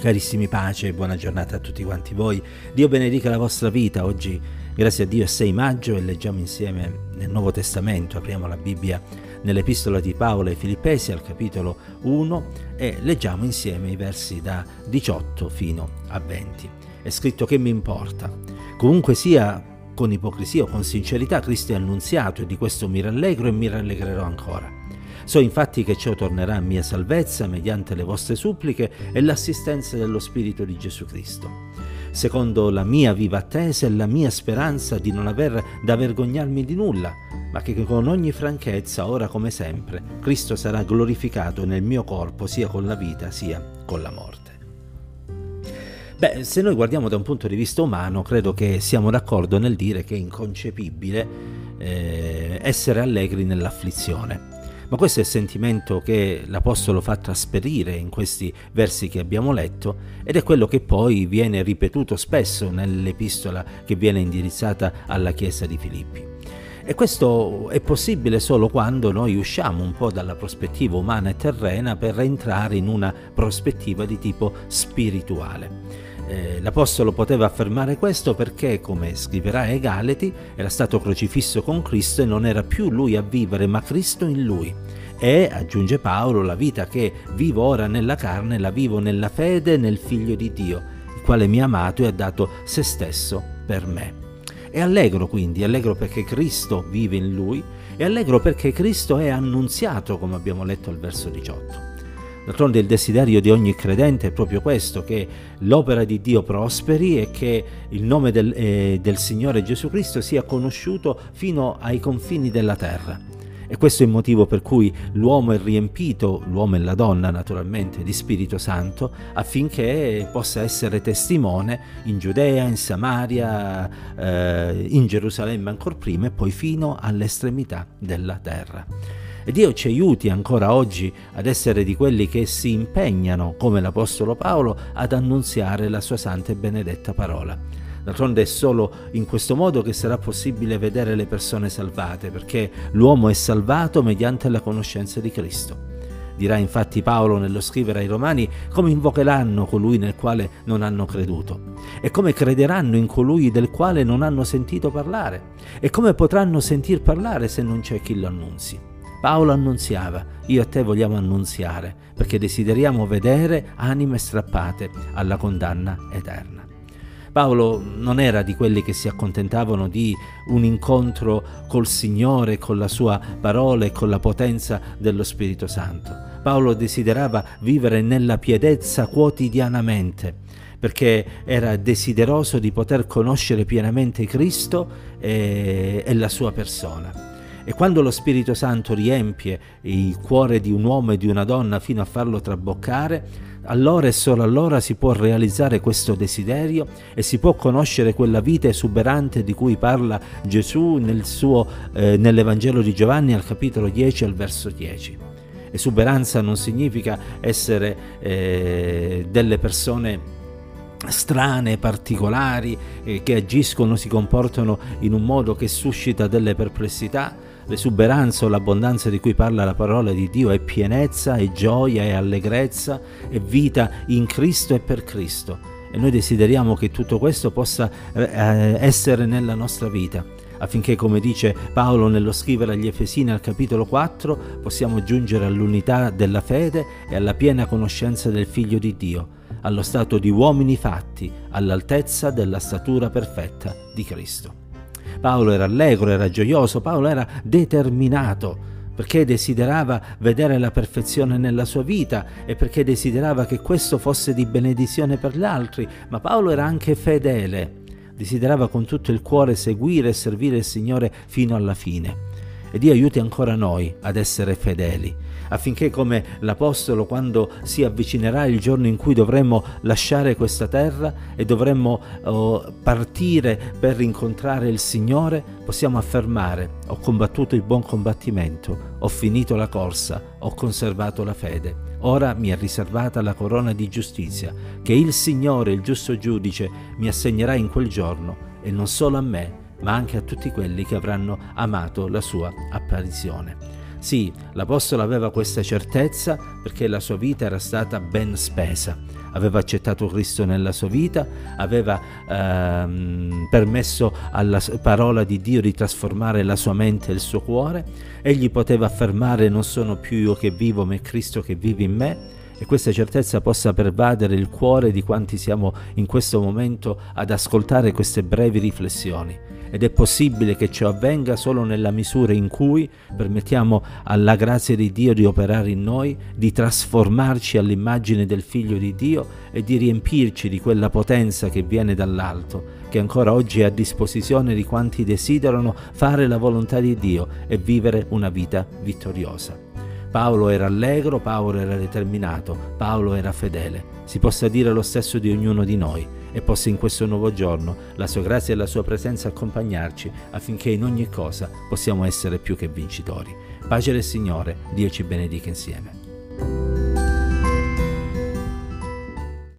Carissimi pace e buona giornata a tutti quanti voi. Dio benedica la vostra vita. Oggi, grazie a Dio, è 6 maggio e leggiamo insieme nel Nuovo Testamento. Apriamo la Bibbia nell'Epistola di Paolo ai Filippesi al capitolo 1 e leggiamo insieme i versi da 18 fino a 20. È scritto che mi importa. Comunque sia, con ipocrisia o con sincerità, Cristo è annunziato e di questo mi rallegro e mi rallegrerò ancora So infatti che ciò tornerà a mia salvezza mediante le vostre suppliche e l'assistenza dello Spirito di Gesù Cristo. Secondo la mia viva attesa e la mia speranza di non aver da vergognarmi di nulla, ma che con ogni franchezza, ora come sempre, Cristo sarà glorificato nel mio corpo sia con la vita sia con la morte. Beh, se noi guardiamo da un punto di vista umano, credo che siamo d'accordo nel dire che è inconcepibile eh, essere allegri nell'afflizione. Ma questo è il sentimento che l'Apostolo fa trasperire in questi versi che abbiamo letto ed è quello che poi viene ripetuto spesso nell'epistola che viene indirizzata alla Chiesa di Filippi. E questo è possibile solo quando noi usciamo un po' dalla prospettiva umana e terrena per entrare in una prospettiva di tipo spirituale. Eh, L'Apostolo poteva affermare questo perché, come scriverà ai Galati, era stato crocifisso con Cristo e non era più lui a vivere, ma Cristo in lui. E, aggiunge Paolo, la vita che vivo ora nella carne la vivo nella fede nel Figlio di Dio, il quale mi ha amato e ha dato se stesso per me. E allegro quindi, allegro perché Cristo vive in lui e allegro perché Cristo è annunziato, come abbiamo letto al verso 18. D'altronde il desiderio di ogni credente è proprio questo, che l'opera di Dio prosperi e che il nome del, eh, del Signore Gesù Cristo sia conosciuto fino ai confini della terra. E questo è il motivo per cui l'uomo è riempito, l'uomo e la donna naturalmente, di Spirito Santo affinché possa essere testimone in Giudea, in Samaria, eh, in Gerusalemme ancora prima e poi fino all'estremità della terra. E Dio ci aiuti ancora oggi ad essere di quelli che si impegnano, come l'Apostolo Paolo, ad annunziare la sua santa e benedetta parola. D'altronde è solo in questo modo che sarà possibile vedere le persone salvate, perché l'uomo è salvato mediante la conoscenza di Cristo. Dirà infatti Paolo nello scrivere ai Romani come invocheranno colui nel quale non hanno creduto e come crederanno in colui del quale non hanno sentito parlare e come potranno sentir parlare se non c'è chi lo annunzi. Paolo annunziava, io e te vogliamo annunziare, perché desideriamo vedere anime strappate alla condanna eterna. Paolo non era di quelli che si accontentavano di un incontro col Signore, con la sua parola e con la potenza dello Spirito Santo. Paolo desiderava vivere nella piedezza quotidianamente, perché era desideroso di poter conoscere pienamente Cristo e, e la sua persona. E quando lo Spirito Santo riempie il cuore di un uomo e di una donna fino a farlo traboccare, allora e solo allora si può realizzare questo desiderio e si può conoscere quella vita esuberante di cui parla Gesù nel suo, eh, nell'Evangelo di Giovanni al capitolo 10 al verso 10. Esuberanza non significa essere eh, delle persone strane, particolari, eh, che agiscono, si comportano in un modo che suscita delle perplessità, L'esuberanza o l'abbondanza di cui parla la parola di Dio è pienezza, è gioia, è allegrezza, è vita in Cristo e per Cristo. E noi desideriamo che tutto questo possa eh, essere nella nostra vita, affinché, come dice Paolo nello scrivere agli Efesini al capitolo 4, possiamo giungere all'unità della fede e alla piena conoscenza del Figlio di Dio, allo stato di uomini fatti, all'altezza della statura perfetta di Cristo. Paolo era allegro, era gioioso, Paolo era determinato perché desiderava vedere la perfezione nella sua vita e perché desiderava che questo fosse di benedizione per gli altri, ma Paolo era anche fedele, desiderava con tutto il cuore seguire e servire il Signore fino alla fine. E Dio aiuti ancora noi ad essere fedeli, affinché come l'Apostolo quando si avvicinerà il giorno in cui dovremmo lasciare questa terra e dovremmo oh, partire per incontrare il Signore, possiamo affermare ho combattuto il buon combattimento, ho finito la corsa, ho conservato la fede. Ora mi è riservata la corona di giustizia, che il Signore, il giusto giudice, mi assegnerà in quel giorno, e non solo a me, ma anche a tutti quelli che avranno amato la sua apparizione. Sì, l'Apostolo aveva questa certezza perché la sua vita era stata ben spesa. Aveva accettato Cristo nella sua vita, aveva ehm, permesso alla parola di Dio di trasformare la sua mente e il suo cuore. Egli poteva affermare non sono più io che vivo, ma è Cristo che vive in me e questa certezza possa pervadere il cuore di quanti siamo in questo momento ad ascoltare queste brevi riflessioni. Ed è possibile che ciò avvenga solo nella misura in cui permettiamo alla grazia di Dio di operare in noi, di trasformarci all'immagine del Figlio di Dio e di riempirci di quella potenza che viene dall'alto, che ancora oggi è a disposizione di quanti desiderano fare la volontà di Dio e vivere una vita vittoriosa. Paolo era allegro, Paolo era determinato, Paolo era fedele. Si possa dire lo stesso di ognuno di noi e possa in questo nuovo giorno la sua grazia e la sua presenza accompagnarci affinché in ogni cosa possiamo essere più che vincitori. Pace del Signore, Dio ci benedica insieme.